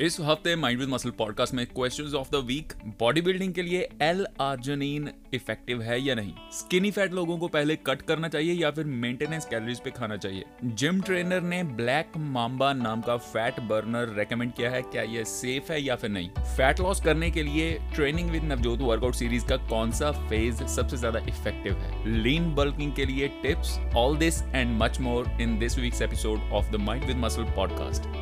इस हफ़्ते Mind with muscle podcast में questions of the week bodybuilding के लिए एल आर्जनीन इफ़ेक्टिव है या नहीं? स्किनी फैट लोगों को पहले कट करना चाहिए या फिर मेंटेनेंस कैलोरीज पे खाना चाहिए? जिम ट्रेनर ने ब्लैक माम्बा नाम का फैट बर्नर रेकमेंड किया है, क्या ये सेफ़ है या फिर नहीं? फैट लॉस करने के लिए training with Navjot workout series का कौन सा फ़ेज़ सबसे ज़्यादा इफ़ेक्टिव है? लीन बल्किंग के लिए tips all this and much more in this week's episode of the Mind with Muscle podcast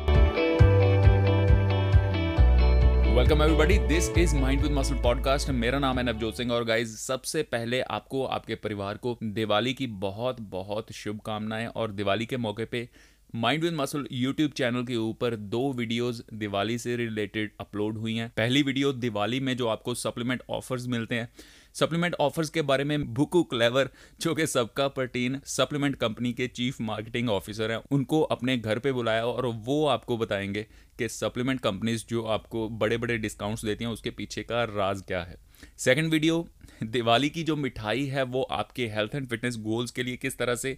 welcome everybody this is Mind with Muscle podcast मेरा नाम है नवजोत सिंह और गाइज़ सबसे पहले आपको, आपके परिवार को दिवाली की बहुत बहुत शुभकामनाएँ और दिवाली के मौके पे Mind with Muscle YouTube channel के ऊपर दो वीडियोस दिवाली से रिलेटेड अपलोड हुई हैं। पहली वीडियो दिवाली में जो आपको सप्लीमेंट ऑफर्स मिलते हैं सप्लीमेंट ऑफर्स के बारे में बुकू क्लेवर जो कि सबका प्रोटीन सप्लीमेंट कंपनी के चीफ मार्केटिंग ऑफिसर हैं, उनको अपने घर पे बुलाया और वो आपको बताएँगे कि सप्लीमेंट कंपनीज़ जो आपको बड़े बड़े डिस्काउंट्स देती हैं, उसके पीछे का राज क्या है। सेकंड वीडियो, दिवाली की जो मिठाई है, वो आपके हेल्थ एंड फिटनेस गोल्स के लिए किस तरह से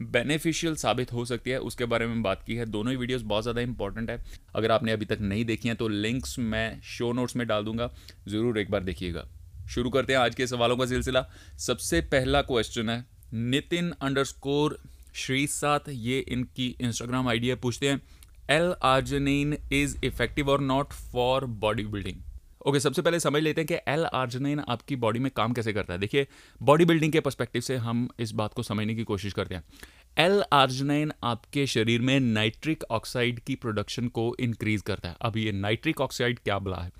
बेनिफिशियल साबित हो सकती है, उसके बारे में बात की है। दोनों ही वीडियोस बहुत ज़्यादा इंपॉर्टेंट है। अगर आपने अभी तक नहीं देखी हैं तो लिंक्स मैं शो नोट्स में डाल दूँगा। ज़रूर एक बार देखिएगा। शुरू करते हैं आज के सवालों का सिलसिला। सबसे पहला क्वेश्चन है, नितिन अंडरस्कोर श्री साथ ये इनकी इंस्टाग्राम आईडी है, पूछते हैं एल आर्जनिन इज़ इफ़ेक्टिव और not for body building okay सबसे पहले समझ लेते हैं कि एल आर्जनिन आपकी बॉडी में काम कैसे करता है। देखिए बॉडी बिल्डिंग के परस्पेक्टिव से हम इस बात को समझने की कोशिश करते हैं। एल आर्जनाइन आपके शरीर में नाइट्रिक ऑक्साइड की प्रोडक्शन को इंक्रीज करता है। अब ये नाइट्रिक ऑक्साइड क्या बुला है?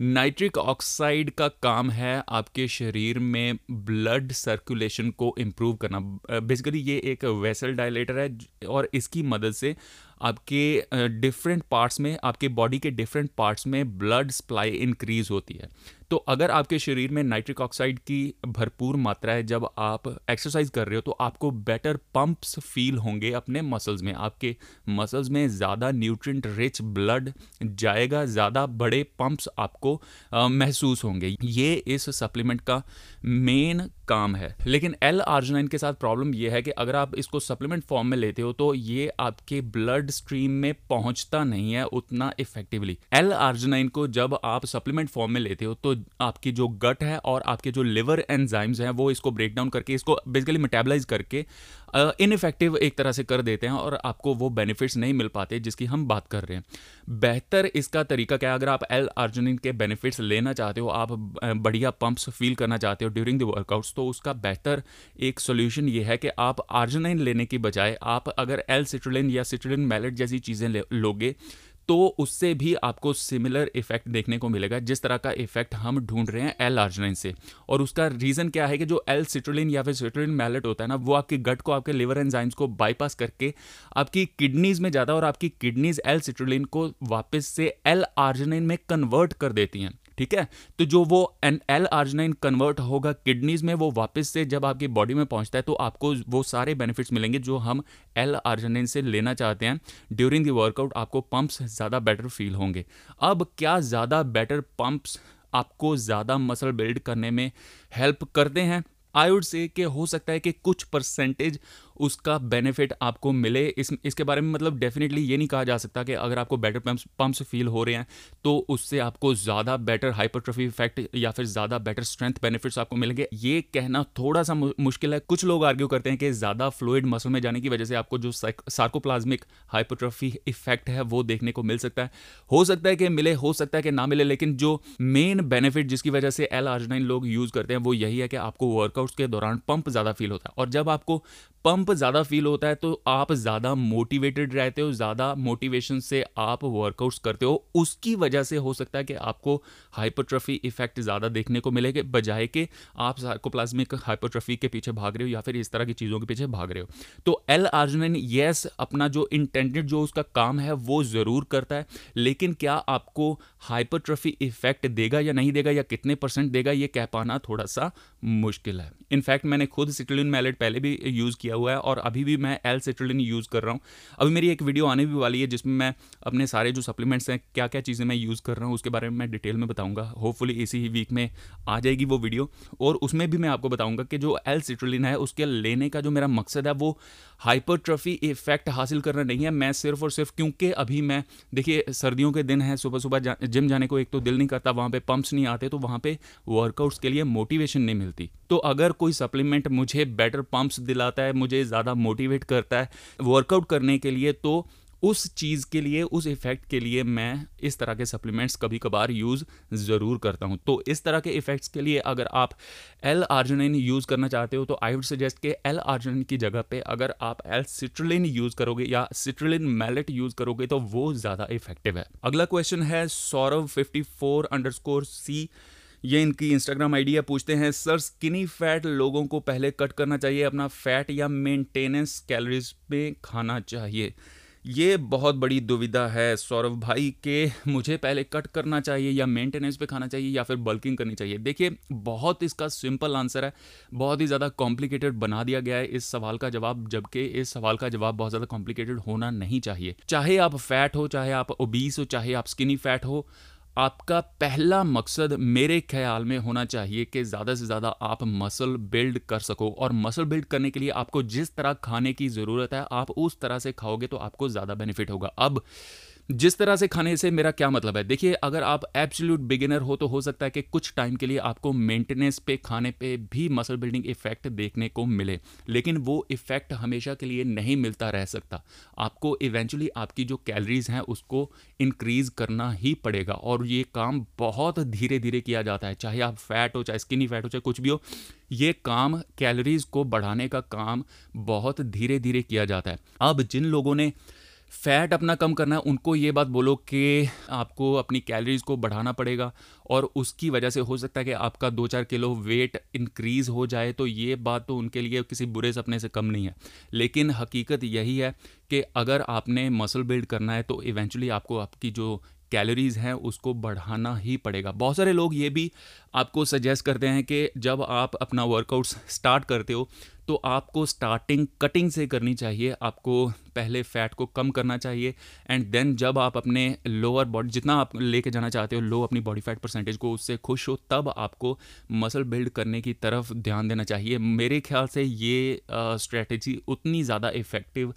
नाइट्रिक ऑक्साइड का काम है आपके शरीर में ब्लड सर्कुलेशन को इम्प्रूव करना। बेसिकली ये एक वेसल डायलेटर है और इसकी मदद से आपके डिफरेंट पार्ट्स में, आपके बॉडी के डिफरेंट पार्ट्स में ब्लड सप्लाई इंक्रीज होती है। तो अगर आपके शरीर में नाइट्रिक ऑक्साइड की भरपूर मात्रा है, जब आप एक्सरसाइज कर रहे हो तो आपको बेटर पंप्स फील होंगे अपने मसल्स में। आपके मसल्स में ज़्यादा न्यूट्रिएंट रिच ब्लड जाएगा, ज़्यादा बड़े पंप्स आपको महसूस होंगे। ये इस सप्लीमेंट का मेन काम है। लेकिन एल आर्जनाइन के साथ प्रॉब्लम यह है कि अगर आप इसको सप्लीमेंट फॉर्म में लेते हो तो ये आपके ब्लड स्ट्रीम में पहुँचता नहीं है उतना इफेक्टिवली एल आर्जनाइन को जब आप सप्लीमेंट फॉर्म में लेते हो तो आपकी जो गट है और आपके जो लिवर एंजाइम्स हैं, वो इसको ब्रेक डाउन करके, इसको बेसिकली मेटाबलाइज करके इनफेक्टिव एक तरह से कर देते हैं और आपको वो बेनिफिट्स नहीं मिल पाते जिसकी हम बात कर रहे हैं। बेहतर इसका तरीका क्या है? अगर आप एल आर्जनिन के बेनिफिट्स लेना चाहते हो, आप बढ़िया पंप्स फील करना चाहते हो ड्यूरिंग द वर्कआउट्स तो उसका बेहतर एक सोल्यूशन ये है कि आप आर्जनाइन लेने की बजाय आप अगर एल सिट्रोलिन या सिट्रोलिन मैलेट जैसी चीज़ें लोगे तो उससे भी आपको सिमिलर इफ़ेक्ट देखने को मिलेगा। जिस तरह का इफ़ेक्ट हम ढूंढ रहे हैं एल आर्जनाइन से। और उसका रीज़न क्या है कि जो एल सिट्रोलिन या फिर सिट्रोलिन मैलेट होता है ना, वो आपके गट को, आपके लिवर एंजाइम्स को बाईपास करके आपकी किडनीज में जाता है और आपकी किडनीज एल सिट्रोलिन को वापस से एल आर्जनाइन में कन्वर्ट कर देती हैं। ठीक है? तो जो वो एन एल आर्जनाइन कन्वर्ट होगा किडनीज में, वो वापस से जब आपकी बॉडी में पहुँचता है तो आपको वो सारे बेनिफिट्स मिलेंगे जो हम एल आर्जनाइन से लेना चाहते हैं। ड्यूरिंग द वर्कआउट आपको पंप्स ज़्यादा बेटर फील होंगे। अब क्या ज़्यादा बेटर पंप्स आपको ज़्यादा मसल बिल्ड करने में हेल्प करते हैं? आई वुड से कि हो सकता है कि कुछ परसेंटेज उसका बेनिफिट आपको मिले। इस, इसके बारे में मतलब डेफिनेटली ये नहीं कहा जा सकता कि अगर आपको बेटर पम्प्स पम्प्स फील हो रहे हैं तो उससे आपको ज़्यादा बेटर हाइपरट्रफी इफ़ेक्ट या फिर ज़्यादा बेटर स्ट्रेंथ बेनिफिट्स आपको मिलेंगे। ये कहना थोड़ा सा मुश्किल है। कुछ लोग आर्ग्यू करते हैं कि ज़्यादा फ्लूड मसल में जाने की वजह से आपको जो सार्कोप्लाज्मिक हाइपरट्रफी इफ़ेक्ट है, वो देखने को मिल सकता है। हो सकता है कि मिले, हो सकता है कि ना मिले, लेकिन जो मेन बेनिफिट जिसकी वजह से एल आर्जनाइन लोग यूज़ करते हैं, वो यही है कि आपको वर्कआउट्स के दौरान पंप ज़्यादा फील होता है। और जब आपको पंप ज़्यादा फील होता है तो आप ज़्यादा मोटिवेटेड रहते हो, ज़्यादा मोटिवेशन से आप वर्कआउट्स करते हो। उसकी वजह से हो सकता है कि आपको हाइपरट्रफी इफ़ेक्ट ज़्यादा देखने को मिलेगा, बजाय के आप सार्कोप्लाज्मिक हाइपरट्रफी के पीछे भाग रहे हो या फिर इस तरह की चीज़ों के पीछे भाग रहे हो। तो एल आर्जनिन येस अपना जो इंटेंडेड जो उसका काम है, वो ज़रूर करता है, लेकिन क्या आपको हाइपरट्रफी इफ़ेक्ट देगा या नहीं देगा या कितने परसेंट देगा, ये कह पाना थोड़ा सा मुश्किल है। इनफैक्ट मैंने खुद सिटिलिन मैलेट पहले भी यूज़ किया किया हुआ है और अभी भी मैं एल सिट्रलिन यूज़ कर रहा हूँ। अभी मेरी एक वीडियो आने भी वाली है जिसमें मैं अपने सारे जो सप्लीमेंट्स हैं क्या क्या चीज़ें मैं यूज़ कर रहा हूँ, उसके बारे में मैं डिटेल में बताऊँगा। होपफुली इसी ही वीक में आ जाएगी वो वीडियो और उसमें भी मैं आपको बताऊँगा कि जो एल सिट्रलिन है, उसके लेने का जो मेरा मकसद है, वो हाइपरट्रफी इफ़ेक्ट हासिल करना नहीं है। मैं सिर्फ़ और सिर्फ़ क्योंकि अभी मैं, देखिए सर्दियों के दिन है सुबह सुबह जिम जाने को एक तो दिल नहीं करता, वहाँ पे पंप्स नहीं आते तो वहाँ पे वर्कआउट्स के लिए मोटिवेशन नहीं मिलती। तो अगर कोई सप्लीमेंट मुझे बेटर पंप्स दिलाता है मुझे ज़्यादा मोटिवेट करता है वर्कआउट करने के लिए तो उस चीज़ के लिए, उस इफ़ेक्ट के लिए मैं इस तरह के सप्लीमेंट्स कभी कभार यूज़ ज़रूर करता हूँ। तो इस तरह के इफ़ेक्ट्स के लिए अगर आप एल आर्जनिन यूज़ करना चाहते हो तो आई वुड सजेस्ट कि एल आर्जनिन की जगह पे अगर आप एल सिट्रलिन यूज़ करोगे या सिट्रलिन मैलेट यूज़ करोगे तो वो ज़्यादा इफ़ेक्टिव है। अगला क्वेश्चन है Saurav fifty four underscore C ये इनकी इंस्टाग्राम आईडी है। पूछते हैं, सर स्किनी फैट लोगों को पहले कट करना चाहिए, अपना फैट या मेंटेनेंस कैलोरीज पे खाना चाहिए? ये बहुत बड़ी दुविधा है। सौरभ भाई के, मुझे पहले कट करना चाहिए या मेंटेनेंस पे खाना चाहिए या फिर बल्किंग करनी चाहिए? देखिए, बहुत इसका सिंपल आंसर है। बहुत ही ज़्यादा कॉम्प्लिकेटेड बना दिया गया है इस सवाल का जवाब, जबकि इस सवाल का जवाब बहुत ज़्यादा कॉम्प्लिकेटेड होना नहीं चाहिए। चाहे आप फैट हो, चाहे आप ओबीस हो, चाहे आप स्किनी फैट हो आपका पहला मकसद मेरे ख्याल में होना चाहिए कि ज़्यादा से ज़्यादा आप मसल बिल्ड कर सको और मसल बिल्ड करने के लिए आपको जिस तरह खाने की ज़रूरत है, आप उस तरह से खाओगे तो आपको ज़्यादा बेनिफिट होगा। अब जिस तरह से खाने से मेरा क्या मतलब है? देखिए, अगर आप एब्सोल्यूट बिगिनर हो तो हो सकता है कि कुछ टाइम के लिए आपको मेंटेनेंस पे, खाने पे भी मसल बिल्डिंग इफ़ेक्ट देखने को मिले। लेकिन वो इफ़ेक्ट हमेशा के लिए नहीं मिलता रह सकता। आपको इवेंचुअली आपकी जो कैलरीज हैं, उसको इंक्रीज करना ही पड़ेगा। और ये काम बहुत धीरे धीरे किया जाता है। चाहे आप फैट हो, चाहे स्किनी फैट हो, चाहे कुछ भी हो, ये काम कैलोरीज को बढ़ाने का काम बहुत धीरे धीरे किया जाता है। अब जिन लोगों ने फैट अपना कम करना है, उनको ये बात बोलो कि आपको अपनी कैलोरीज को बढ़ाना पड़ेगा और उसकी वजह से हो सकता है कि आपका दो चार किलो वेट इंक्रीज़ हो जाए तो ये बात तो उनके लिए किसी बुरे सपने से कम नहीं है। लेकिन हकीकत यही है कि अगर आपने मसल बिल्ड करना है तो इवेंचुअली आपको आपकी जो कैलोरीज हैं, उसको बढ़ाना ही पड़ेगा। बहुत सारे लोग ये भी आपको सजेस्ट करते हैं कि जब आप अपना वर्कआउट्स स्टार्ट करते हो तो आपको स्टार्टिंग कटिंग से करनी चाहिए। आपको पहले फैट को कम करना चाहिए एंड देन जब आप अपने लोअर बॉडी जितना आप लेके जाना चाहते हो लो अपनी बॉडी फैट परसेंटेज को, उससे खुश हो, तब आपको मसल बिल्ड करने की तरफ़ ध्यान देना चाहिए। मेरे ख्याल से ये स्ट्रेटजी उतनी ज़्यादा इफ़ेक्टिव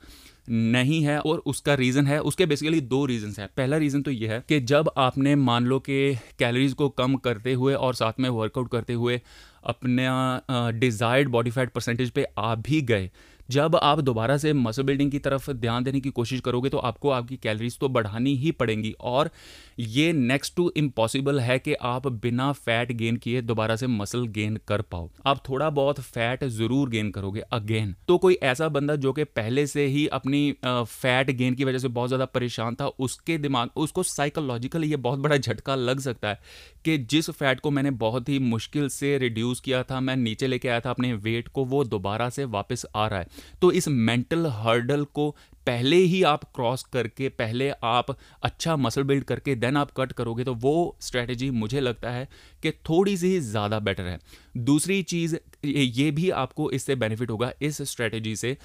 नहीं है और उसका रीज़न है। उसके बेसिकली दो रीज़न है। पहला रीज़न तो ये है कि जब आपने मान लो कि कैलोरीज को कम करते हुए और साथ में वर्कआउट करते हुए अपना डिज़ायर्ड बॉडी फैट परसेंटेज पे आ भी गए, जब आप दोबारा से मसल बिल्डिंग की तरफ़ ध्यान देने की कोशिश करोगे तो आपको आपकी कैलोरीज तो बढ़ानी ही पड़ेंगी। और ये नेक्स्ट टू इम्पॉसिबल है कि आप बिना फैट गेन किए दोबारा से मसल गेन कर पाओ। आप थोड़ा बहुत फैट ज़रूर गेन करोगे अगेन तो कोई ऐसा बंदा जो कि पहले से ही अपनी फैट गेन की वजह से बहुत ज़्यादा परेशान था, उसके दिमाग, उसको साइकोलॉजिकली ये बहुत बड़ा झटका लग सकता है कि जिस फैट को मैंने बहुत ही मुश्किल से रिड्यूस किया था, मैं नीचे लेके आया था अपने वेट को, वो दोबारा से वापस आ रहा है। तो इस मेंटल हर्डल को पहले ही आप क्रॉस करके, पहले आप अच्छा मसल बिल्ड करके देन आप कट करोगे तो वो स्ट्रैटेजी मुझे लगता है कि थोड़ी सी ज़्यादा बेटर है। दूसरी चीज़, ये भी आपको इससे बेनिफिट होगा, इस स्ट्रैटेजी से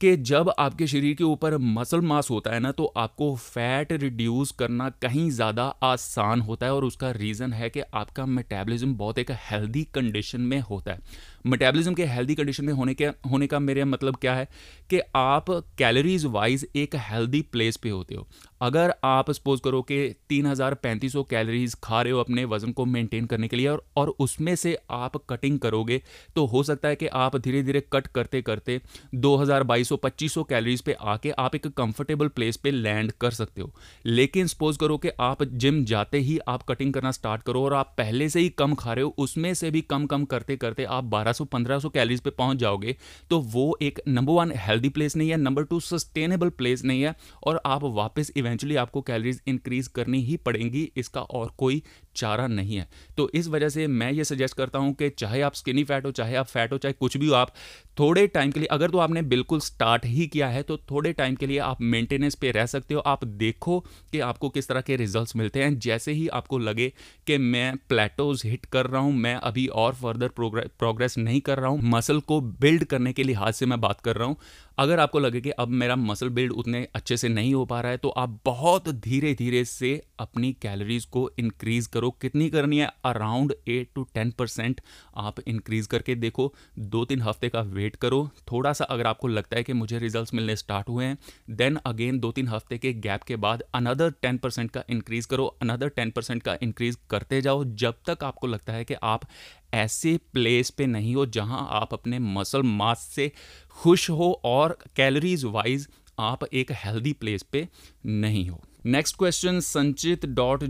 कि जब आपके शरीर के ऊपर मसल मास होता है ना तो आपको फैट रिड्यूस करना कहीं ज़्यादा आसान होता है और उसका रीज़न है कि आपका मेटाबॉलिज्म बहुत एक हेल्दी कंडीशन में होता है। मेटाबॉलिज्म के हेल्दी कंडीशन में होने के, होने का मेरा मतलब क्या है कि आप कैलोरीज वाइज एक हेल्दी प्लेस पे होते हो। अगर आप सपोज़ करो कि तीन हज़ार पैंतीस सौ कैलोरीज खा रहे हो अपने वज़न को मेंटेन करने के लिए और और उसमें से आप कटिंग करोगे तो हो सकता है कि आप धीरे धीरे कट करते करते दो हज़ार बाईस सौ, पच्चीस सौ कैलोरीज पे आके आप एक कंफर्टेबल प्लेस पे लैंड कर सकते हो। लेकिन सपोज़ करो कि आप जिम जाते ही आप कटिंग करना स्टार्ट करो और आप पहले से ही कम खा रहे हो, उसमें से भी कम कम करते करते आप बारह 1200 1500 कैलरीज पे पहुँच जाओगे तो वो एक नंबर वन हेल्दी प्लेस नहीं है नंबर टू सस्टेनेबल प्लेस नहीं है, और आप वापस इवेंचुअली आपको कैलरीज इंक्रीज करनी ही पड़ेंगी, इसका और कोई चारा नहीं है। तो इस वजह से मैं ये सजेस्ट करता हूँ कि चाहे आप स्किनी फैट हो, चाहे आप फैट हो, चाहे कुछ भी हो आप, थोड़े टाइम के लिए, अगर तो आपने बिल्कुल स्टार्ट ही किया है तो थोड़े टाइम के लिए आप मेंटेनेंस पे रह सकते हो। आप देखो कि आपको किस तरह के रिजल्ट्स मिलते हैं। जैसे ही आपको लगे कि मैं प्लेटोज हिट कर रहा हूँ, मैं अभी और फर्दर प्रोग्रेस नहीं कर रहा हूँ मसल को बिल्ड करने के लिहाज से मैं बात कर रहा हूँ अगर आपको लगे कि अब मेरा मसल बिल्ड उतने अच्छे से नहीं हो पा रहा है तो आप बहुत धीरे धीरे से अपनी कैलोरीज को इंक्रीज करो। कितनी करनी है? Around eight to ten percent आप इंक्रीज करके देखो। दो तीन हफ़्ते का वेट करो। थोड़ा सा अगर आपको लगता है कि मुझे रिज़ल्ट मिलने स्टार्ट हुए हैं देन अगेन दो तीन हफ़्ते के गैप के बाद अनदर टेन परसेंट का इंक्रीज करो। अनदर टेन परसेंट का इंक्रीज करते जाओ। जब तक आपको लगता है कि आप ऐसे प्लेस पे नहीं हो जहाँ आप अपने मसल मास से खुश हो और कैलोरीज वाइज आप एक हेल्दी प्लेस पे नहीं हो। Next question Sanchit dot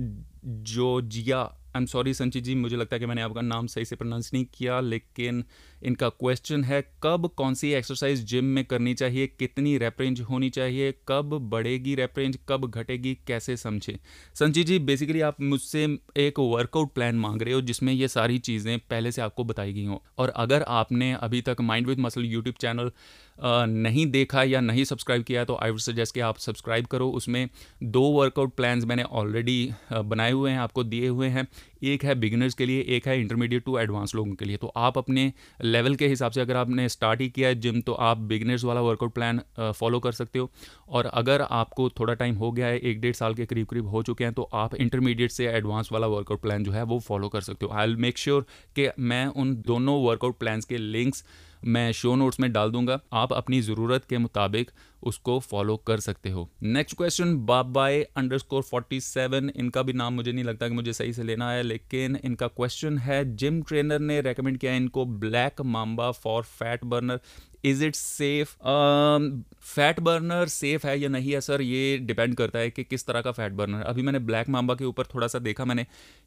जोजिया I am sorry Sanchit ji, मुझे लगता है कि मैंने आपका नाम सही से प्रोनाउंस नहीं किया, लेकिन इनका क्वेश्चन है, कब कौन सी एक्सरसाइज जिम में करनी चाहिए, कितनी रेपरेंज होनी चाहिए, कब बढ़ेगी रेपरेंज कब घटेगी, कैसे समझे? संचित जी बेसिकली आप मुझसे एक वर्कआउट प्लान मांग रहे हो, जिसमें ये सारी चीज़ें पहले से आपको बताई गई हों। और अगर आपने अभी तक Mind with Muscle YouTube channel नहीं देखा या नहीं सब्सक्राइब किया तो आई वुड सजेस्ट कि आप सब्सक्राइब करो। उसमें दो वर्कआउट प्लान्स मैंने ऑलरेडी बनाए हुए हैं, आपको दिए हुए हैं। एक है बिगिनर्स के लिए, एक है इंटरमीडिएट टू एडवांस लोगों के लिए। तो आप अपने लेवल के हिसाब से अगर आपने स्टार्ट ही किया है जिम तो आप बिगनर्स वाला वर्कआउट प्लान फॉलो कर सकते हो। और अगर आपको थोड़ा टाइम हो गया है, एक डेढ़ साल के करीब करीब हो चुके हैं तो आप इंटरमीडिएट से एडवांस वाला वर्कआउट प्लान जो है, वो फॉलो कर सकते हो। आई विल मेक श्योर कि मैं उन दोनों वर्कआउट प्लान्स के लिंक्स मैं शो नोट्स में डाल दूँगा। आप अपनी ज़रूरत के मुताबिक उसको फॉलो कर सकते हो। Next question Babai underscore forty seven इनका भी नाम मुझे नहीं लगता कि मुझे सही से लेना है, लेकिन इनका क्वेश्चन है जिम ट्रेनर ने रेकमेंड किया इनको black mamba for fat burner is it safe fat burner safe है या नहीं है सर ये डिपेंड करता है कि किस तरह का फैट बर्नर अभी मैंने ब्लैक माम्बा के ऊपर थोड़ा सा देखा मैंने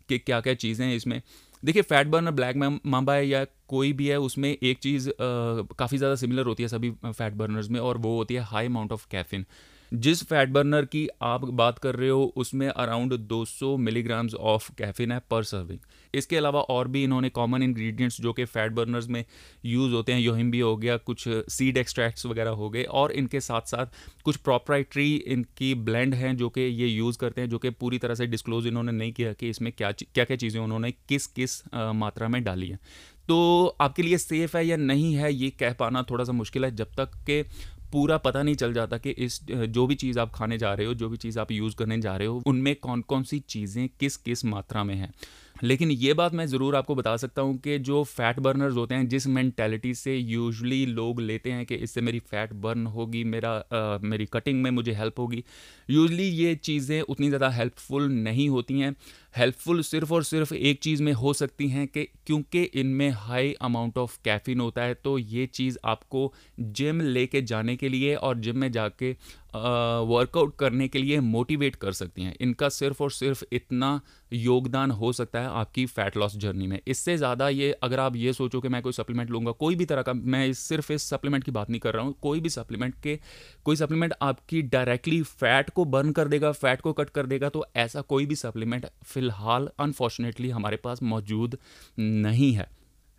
कि क्या क्या चीज़ें हैं इसमें। देखिए फैट बर्नर ब्लैक माम्बा है या कोई भी है, उसमें एक चीज़ काफ़ी ज़्यादा सिमिलर होती है सभी फैट बर्नर्स में और वो होती है हाई अमाउंट ऑफ़ कैफिन जिस फैट बर्नर की आप बात कर रहे हो, उसमें अराउंड 200 मिलीग्राम्स ऑफ़ कैफिन है पर सर्विंग इसके अलावा और भी इन्होंने कॉमन इंग्रेडिएंट्स जो कि फैट बर्नर्स में यूज़ होते हैं, योहिम भी हो गया, कुछ सीड एक्सट्रैक्ट्स वगैरह हो गए, और इनके साथ साथ कुछ प्रॉपराइटरी इनकी ब्लेंड हैं जो कि ये यूज़ करते हैं, जो कि पूरी तरह से डिस्क्लोज इन्होंने नहीं किया कि इसमें क्या क्या क्या चीज़ें उन्होंने किस किस मात्रा में डाली हैं। तो आपके लिए सेफ़ है या नहीं है, ये कह पाना थोड़ा सा मुश्किल है, जब तक कि पूरा पता नहीं चल जाता कि इस जो भी चीज़ आप खाने जा रहे हो, जो भी चीज़ आप यूज़ करने जा रहे हो, उनमें कौन कौन सी चीज़ें किस किस मात्रा में हैं। लेकिन ये बात मैं ज़रूर आपको बता सकता हूँ कि जो फैट बर्नर्स होते हैं जिस मैंटेलिटी से यूजली लोग लेते हैं कि इससे मेरी फ़ैट बर्न होगी मेरा आ, मेरी कटिंग में मुझे हेल्प होगी यूजली ये चीज़ें उतनी ज़्यादा हेल्पफुल नहीं होती हैं। हेल्पफुल सिर्फ़ और सिर्फ़ एक चीज़ में हो सकती हैं कि क्योंकि इनमें हाई अमाउंट ऑफ़ कैफिन होता है तो ये चीज़ आपको जिम लेके जाने के लिए और जिम में जाके वर्कआउट करने के लिए मोटिवेट कर सकती हैं। इनका सिर्फ़ और सिर्फ़ इतना योगदान हो सकता है आपकी फ़ैट लॉस जर्नी में। इससे ज़्यादा ये, अगर आप ये सोचो कि मैं कोई सप्लीमेंट लूँगा, कोई भी तरह का, मैं सिर्फ़ इस सप्लीमेंट की बात नहीं कर रहा हूँ, कोई भी सप्लीमेंट के, कोई सप्लीमेंट आपकी डायरेक्टली फ़ैट को बर्न कर देगा फ़ैट को कट कर देगा तो ऐसा कोई भी सप्लीमेंट फ़िलहाल अनफॉर्चुनेटली हमारे पास मौजूद नहीं है।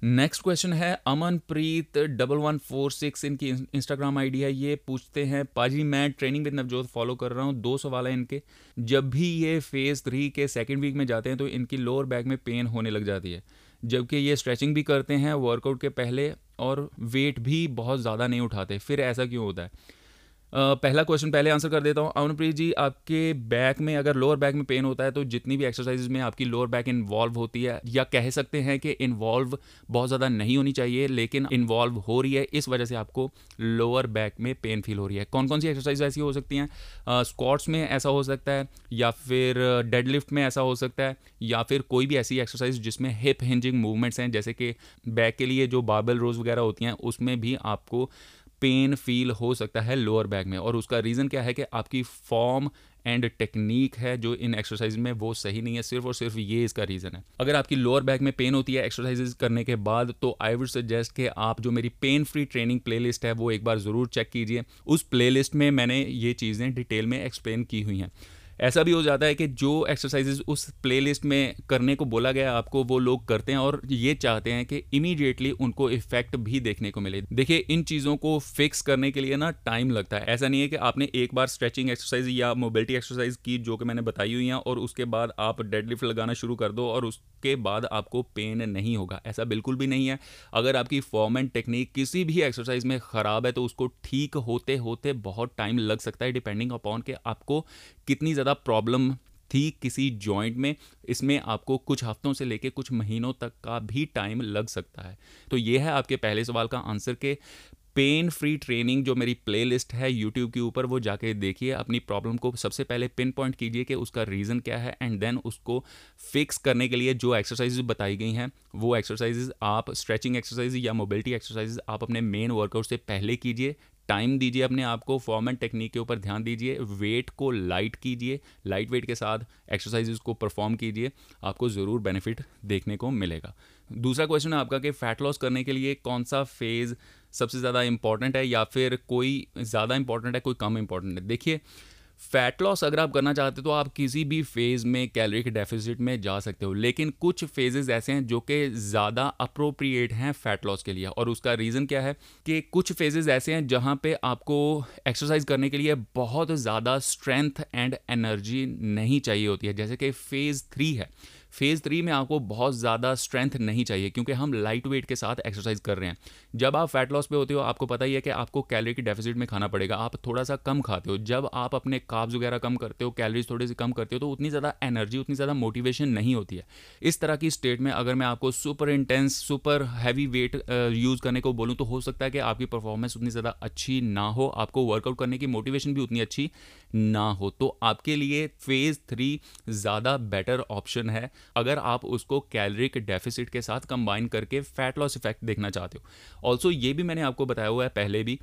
नेक्स्ट क्वेश्चन है Amanpreet double one four six इनकी इंस्टाग्राम आईडी है, ये पूछते हैं, पाजी मैं ट्रेनिंग विद नवजोत फॉलो कर रहा हूँ, दो सवाल है इनके। जब भी ये फ़ेज़ थ्री के सेकंड वीक में जाते हैं तो इनकी लोअर बैक में पेन होने लग जाती है। जबकि ये स्ट्रेचिंग भी करते हैं वर्कआउट के पहले, और वेट भी बहुत ज़्यादा नहीं उठाते, फिर ऐसा क्यों होता है? पहला क्वेश्चन पहले आंसर कर देता हूँ। अमनप्रीत जी, आपके बैक में अगर लोअर बैक में पेन होता है तो जितनी भी एक्सरसाइज में आपकी लोअर बैक इन्वॉल्व होती है, या कह सकते हैं कि इन्वॉल्व बहुत ज़्यादा नहीं होनी चाहिए, लेकिन इन्वॉल्व हो रही है, इस वजह से आपको लोअर बैक में पेन फील हो रही है। कौन कौन सी एक्सरसाइज ऐसी हो सकती हैं? स्क्वाट्स में ऐसा हो सकता है, या फिर डेडलिफ्ट में ऐसा हो सकता है, या फिर कोई भी ऐसी एक्सरसाइज जिसमें हिप हिंजिंग मूवमेंट्स हैं, जैसे कि बैक के लिए जो बाबल रोज वगैरह होती हैं, उसमें भी आपको पेन फील हो सकता है लोअर बैक में। और उसका रीज़न क्या है कि आपकी फॉर्म एंड टेक्निक है जो इन एक्सरसाइज में वो सही नहीं है, सिर्फ़ और सिर्फ़ ये इसका रीज़न है। अगर आपकी लोअर बैक में पेन होती है एक्सरसाइज करने के बाद तो आई वुड सजेस्ट कि आप जो मेरी पेन फ्री ट्रेनिंग प्लेलिस्ट है, वो एक बार ज़रूर चेक कीजिए। उस प्लेलिस्ट में मैंने ये चीज़ें डिटेल में एक्सप्लेन की हुई हैं। ऐसा भी हो जाता है कि जो एक्सरसाइजेज उस प्लेलिस्ट में करने को बोला गया, आपको वो लोग करते हैं और ये चाहते हैं कि इमीडिएटली उनको इफ़ेक्ट भी देखने को मिले। देखिए, इन चीज़ों को फिक्स करने के लिए ना टाइम लगता है। ऐसा नहीं है कि आपने एक बार स्ट्रेचिंग एक्सरसाइज या मोबिलिटी एक्सरसाइज की, जो कि मैंने बताई हुई हैं, और उसके बाद आप डेडलिफ्ट लगाना शुरू कर दो और उसके बाद आपको पेन नहीं होगा। ऐसा बिल्कुल भी नहीं है। अगर आपकी फॉर्म एंड टेक्निक किसी भी एक्सरसाइज में ख़राब है तो उसको ठीक होते होते बहुत टाइम लग सकता है डिपेंडिंग अपॉन के आपको कितनी ज़्यादा प्रॉब्लम थी किसी जॉइंट में, इसमें आपको कुछ हफ्तों से लेके कुछ महीनों तक का भी टाइम लग सकता है। तो ये है आपके पहले सवाल का आंसर के। पेन फ्री ट्रेनिंग जो मेरी प्लेलिस्ट है यूट्यूब के ऊपर, वो जाके देखिए। अपनी प्रॉब्लम को सबसे पहले पिन पॉइंट कीजिए कि उसका रीज़न क्या है एंड देन उसको फिक्स करने के लिए जो एक्सरसाइज बताई गई हैं, वो एक्सरसाइजेज आप स्ट्रेचिंग एक्सरसाइज या मोबिलिटी एक्सरसाइज आप अपने मेन वर्कआउट से पहले कीजिए। टाइम दीजिए अपने आप को फॉर्म एंड टेक्निक के ऊपर ध्यान दीजिए वेट को लाइट कीजिए लाइट वेट के साथ एक्सरसाइजेज को परफॉर्म कीजिए, आपको ज़रूर बेनिफिट देखने को मिलेगा। दूसरा क्वेश्चन है आपका कि फ़ैट लॉस करने के लिए कौन सा फ़ेज़ सबसे ज़्यादा इंपॉर्टेंट है या फिर कोई ज़्यादा इंपॉर्टेंट है, कोई कम इंपॉर्टेंट है? देखिए फैट लॉस अगर आप करना चाहते हो तो आप किसी भी फ़ेज़ में कैलोरी के डेफिसिट में जा सकते हो। लेकिन कुछ फेजेस ऐसे हैं जो कि ज़्यादा अप्रोप्रिएट हैं फैट लॉस के लिए। और उसका रीज़न क्या है कि कुछ फेजेस ऐसे हैं जहाँ पे आपको एक्सरसाइज करने के लिए बहुत ज़्यादा स्ट्रेंथ एंड एनर्जी नहीं चाहिए होती है। जैसे कि फ़ेज़ थ्री है। फ़ेज़ थ्री में आपको बहुत ज़्यादा स्ट्रेंथ नहीं चाहिए, क्योंकि हम लाइट वेट के साथ एक्सरसाइज कर रहे हैं। जब आप फैट लॉस पे होते हो, आपको पता ही है कि आपको कैलोरी की डेफिसिट में खाना पड़ेगा। आप थोड़ा सा कम खाते हो। जब आप अपने काब्स वगैरह कम करते हो कैलोरीज थोड़ी सी कम करते हो तो उतनी ज़्यादा एनर्जी उतनी ज़्यादा मोटिवेशन नहीं होती है। इस तरह की स्टेट में अगर मैं आपको super intense super heavy weight use करने को बोलूँ तो हो सकता है कि आपकी परफॉर्मेंस उतनी ज़्यादा अच्छी ना हो। आपको वर्कआउट करने की मोटिवेशन भी उतनी अच्छी ना हो। तो आपके लिए फ़ेज़ थ्री ज़्यादा बेटर ऑप्शन है। अगर आप उसको कैलरिक डेफिसिट के साथ कंबाइन करके फैट लॉस इफ़ेक्ट देखना चाहते हो। ऑल्सो ये भी मैंने आपको बताया हुआ है पहले भी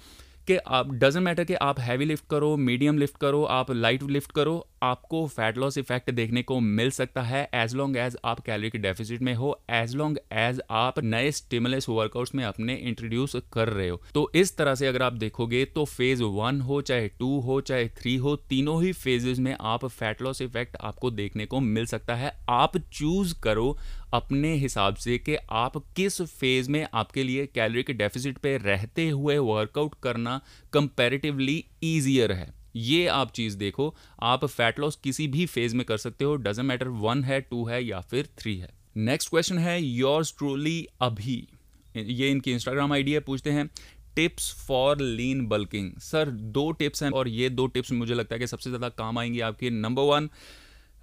कि आप डजेंट मैटर कि आप हैवी लिफ्ट करो मीडियम लिफ्ट करो, आप लाइट लिफ्ट करो आपको फैट लॉस इफ़ेक्ट देखने को मिल सकता है एज लॉन्ग एज आप कैलोरी के डेफिसिट में हो एज लॉन्ग एज आप नए स्टिमुलस वर्कआउट्स में अपने इंट्रोड्यूस कर रहे हो। तो इस तरह से अगर आप देखोगे तो फ़ेज़ वन हो, चाहे टू हो, चाहे थ्री हो, तीनों ही फेजेस में आप फैट लॉस इफ़ेक्ट आपको देखने को मिल सकता है। आप चूज़ करो अपने हिसाब से कि आप किस फ़ेज़ में आपके लिए कैलोरी के डेफिसिट पे रहते हुए वर्कआउट करना कंपैरेटिवली ईजियर है। ये आप चीज़ देखो, आप फैट लॉस किसी भी फ़ेज़ में कर सकते हो डजेंट मैटर वन है टू है या फिर थ्री है। नेक्स्ट क्वेश्चन है योर्स ट्रूली अभी। ये इनकी इंस्टाग्राम आईडी है, पूछते हैं tips for lean bulking sir दो टिप्स हैं और ये दो टिप्स मुझे लगता है कि सबसे ज़्यादा काम आएँगी आपके। नंबर वन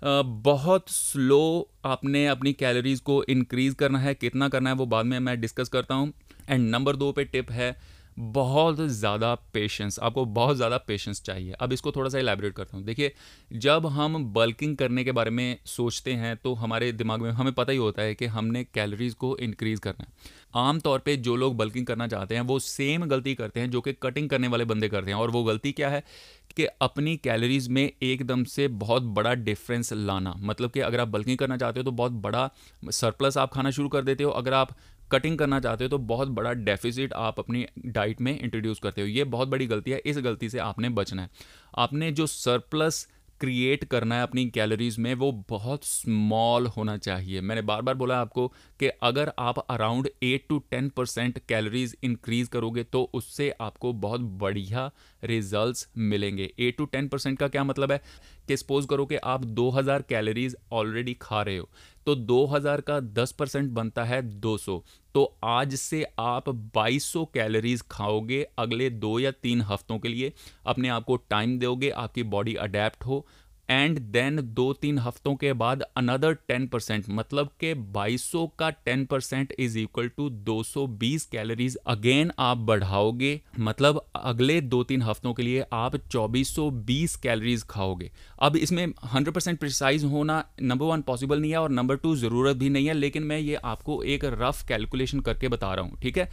बहुत स्लो आपने अपनी कैलोरीज को इंक्रीज़ करना है, कितना करना है, वो बाद में मैं डिस्कस करता हूँ। एंड नंबर दो पे टिप है बहुत ज़्यादा पेशेंस आपको बहुत ज़्यादा पेशेंस चाहिए। अब इसको थोड़ा सा इलेबरेट करता हूँ। देखिए, जब हम बल्किंग करने के बारे में सोचते हैं तो हमारे दिमाग में हमें पता ही होता है कि हमने कैलोरीज को इंक्रीज़ करना है। आम तौर पे जो लोग बल्किंग करना चाहते हैं, वो सेम गलती करते हैं जो कि कटिंग करने वाले बंदे करते हैं। और वो गलती क्या है? कि अपनी कैलोरीज में एकदम से बहुत बड़ा डिफरेंस लाना। मतलब कि अगर आप बल्किंग करना चाहते हो तो बहुत बड़ा सरप्लस आप खाना शुरू कर देते हो। अगर आप कटिंग करना चाहते हो तो बहुत बड़ा डेफिसिट आप अपनी डाइट में इंट्रोड्यूस करते हो। ये बहुत बड़ी गलती है, इस गलती से आपने बचना है। आपने जो सरप्लस क्रिएट करना है अपनी कैलोरीज में, वो बहुत स्मॉल होना चाहिए। मैंने बार बार बोला आपको कि अगर आप around eight to ten percent calories increase करोगे तो उससे आपको बहुत बढ़िया रिजल्ट्स मिलेंगे। एट टू टेन परसेंट का क्या मतलब है? कि सपोज़ करो कि आप 2000 कैलोरीज ऑलरेडी खा रहे हो। तो 2000 का 10 परसेंट बनता है 200 तो आज से आप 2200 कैलोरीज खाओगे अगले दो या तीन हफ्तों के लिए। अपने आप को टाइम दोगे, आपकी बॉडी अडेप्ट हो एंड देन दो तीन हफ्तों के बाद अनदर टेन परसेंट मतलब के 2200 का ten percent is equal to 220 calories again आप बढ़ाओगे। मतलब अगले दो तीन हफ्तों के लिए आप 2420 कैलोरीज खाओगे। अब इसमें 100 परसेंट प्रिसाइज होना नंबर वन पॉसिबल नहीं है और नंबर टू ज़रूरत भी नहीं है, लेकिन मैं ये आपको एक रफ कैलकुलेशन करके बता रहा हूँ, ठीक है?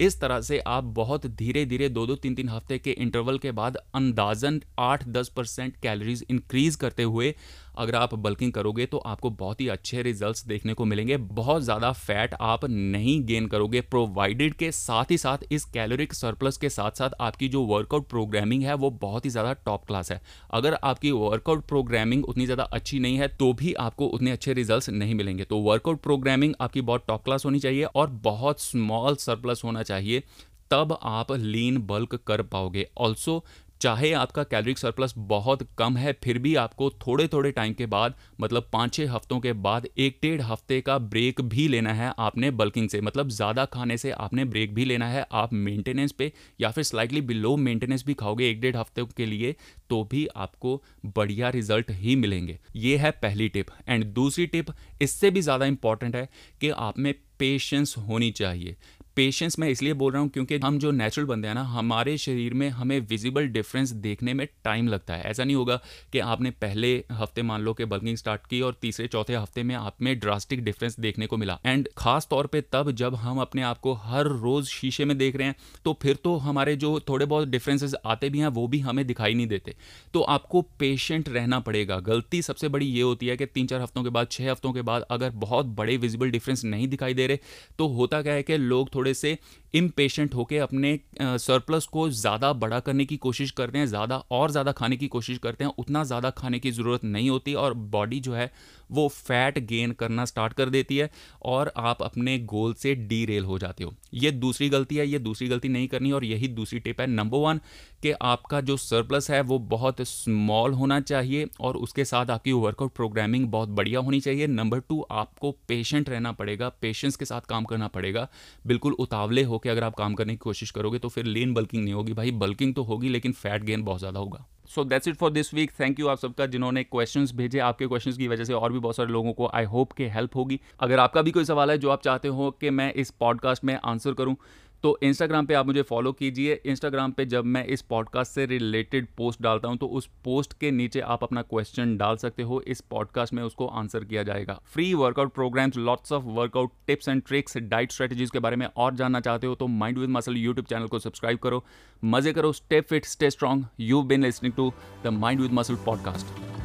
इस तरह से आप बहुत धीरे धीरे दो दो तीन तीन हफ़्ते के इंटरवल के बाद अंदाजन आठ दस परसेंट कैलोरीज इंक्रीज करते हुए अगर आप बल्किंग करोगे तो आपको बहुत ही अच्छे रिजल्ट्स देखने को मिलेंगे। बहुत ज़्यादा फैट आप नहीं गेन करोगे। प्रोवाइडेड के साथ ही साथ इस कैलोरिक सरप्लस के साथ साथ आपकी जो वर्कआउट प्रोग्रामिंग है वो बहुत ही ज़्यादा टॉप क्लास है। अगर आपकी वर्कआउट प्रोग्रामिंग उतनी ज़्यादा अच्छी नहीं है तो भी आपको उतने अच्छे रिज़ल्ट नहीं मिलेंगे। तो वर्कआउट प्रोग्रामिंग आपकी बहुत टॉप क्लास होनी चाहिए और बहुत स्मॉल सरप्लस होना चाहिए। तब आप लीन बल्क कर पाओगे। ऑल्सो चाहे आपका कैलोरिक सरप्लस बहुत कम है, फिर भी आपको थोड़े थोड़े टाइम के बाद मतलब पाँच छः हफ्तों के बाद एक डेढ़ हफ़्ते का ब्रेक भी लेना है आपने बल्किंग से। मतलब ज़्यादा खाने से आपने ब्रेक भी लेना है, आप मेंटेनेंस पे या फिर स्लाइटली बिलो मेंटेनेंस भी खाओगे एक डेढ़ हफ़्ते के लिए तो भी आपको बढ़िया रिज़ल्ट ही मिलेंगे। ये है पहली टिप। एंड दूसरी टिप, इससे भी ज़्यादा इंपॉर्टेंट है कि आप में पेशेंस होनी चाहिए। पेशेंस मैं इसलिए बोल रहा हूँ क्योंकि हम जो नेचुरल बंदे हैं ना, हमारे शरीर में हमें विजिबल डिफरेंस देखने में टाइम लगता है। ऐसा नहीं होगा कि आपने पहले हफ़्ते मान लो कि बल्किंग स्टार्ट की और तीसरे, चौथे हफ़्ते में आप में ड्रास्टिक डिफरेंस देखने को मिला। एंड खास तौर पे तब जब हम अपने आप को हर रोज़ शीशे में देख रहे हैं तो फिर तो हमारे जो थोड़े बहुत डिफरेंसेस आते भी हैं, वो भी हमें दिखाई नहीं देते। तो आपको पेशेंट रहना पड़ेगा। गलती सबसे बड़ी ये होती है कि तीन, चार हफ्तों के बाद छः हफ्तों के बाद अगर बहुत बड़े विजिबल डिफरेंस नहीं दिखाई दे रहे तो होता क्या है कि लोग थोड़े से इम्पेशेंट होकर अपने सरप्लस को ज़्यादा बड़ा करने की कोशिश करते हैं, ज़्यादा और ज़्यादा खाने की कोशिश करते हैं, उतना ज़्यादा खाने की ज़रूरत नहीं होती और बॉडी जो है वो फैट गेन करना स्टार्ट कर देती है और आप अपने गोल से डी रेल हो जाते हो। ये दूसरी गलती है, ये दूसरी गलती नहीं करनी और यही दूसरी टिप है नंबर वन कि आपका जो सरप्लस है वो बहुत स्मॉल होना चाहिए और उसके साथ आपकी वर्कआउट प्रोग्रामिंग बहुत बढ़िया होनी चाहिए। नंबर टू आपको पेशेंट रहना पड़ेगा पेशेंस के साथ काम करना पड़ेगा। बिल्कुल उतावले होकर अगर आप काम करने की कोशिश करोगे तो फिर लेन बल्किंग नहीं होगी। भाई बल्किंग तो होगी लेकिन फैट गेन बहुत ज़्यादा होगा। So that's it for this week thank you आप सबका जिन्होंने क्वेश्चंस भेजे। आपके क्वेश्चंस की वजह से और भी बहुत सारे लोगों को आई होप के हेल्प होगी। अगर आपका भी कोई सवाल है जो आप चाहते हो कि मैं इस पॉडकास्ट में आंसर करूँ तो इंस्टाग्राम पे आप मुझे फॉलो कीजिए। इंस्टाग्राम पे जब मैं इस पॉडकास्ट से रिलेटेड पोस्ट डालता हूँ तो उस पोस्ट के नीचे आप अपना क्वेश्चन डाल सकते हो। इस पॉडकास्ट में उसको आंसर किया जाएगा। Free workout programs lots of workout tips and tricks diet strategies के बारे में और जानना चाहते हो तो Mind With Muscle YouTube channel को सब्सक्राइब करो। मज़े करो stay fit stay strong you been listening to the Mind With Muscle podcast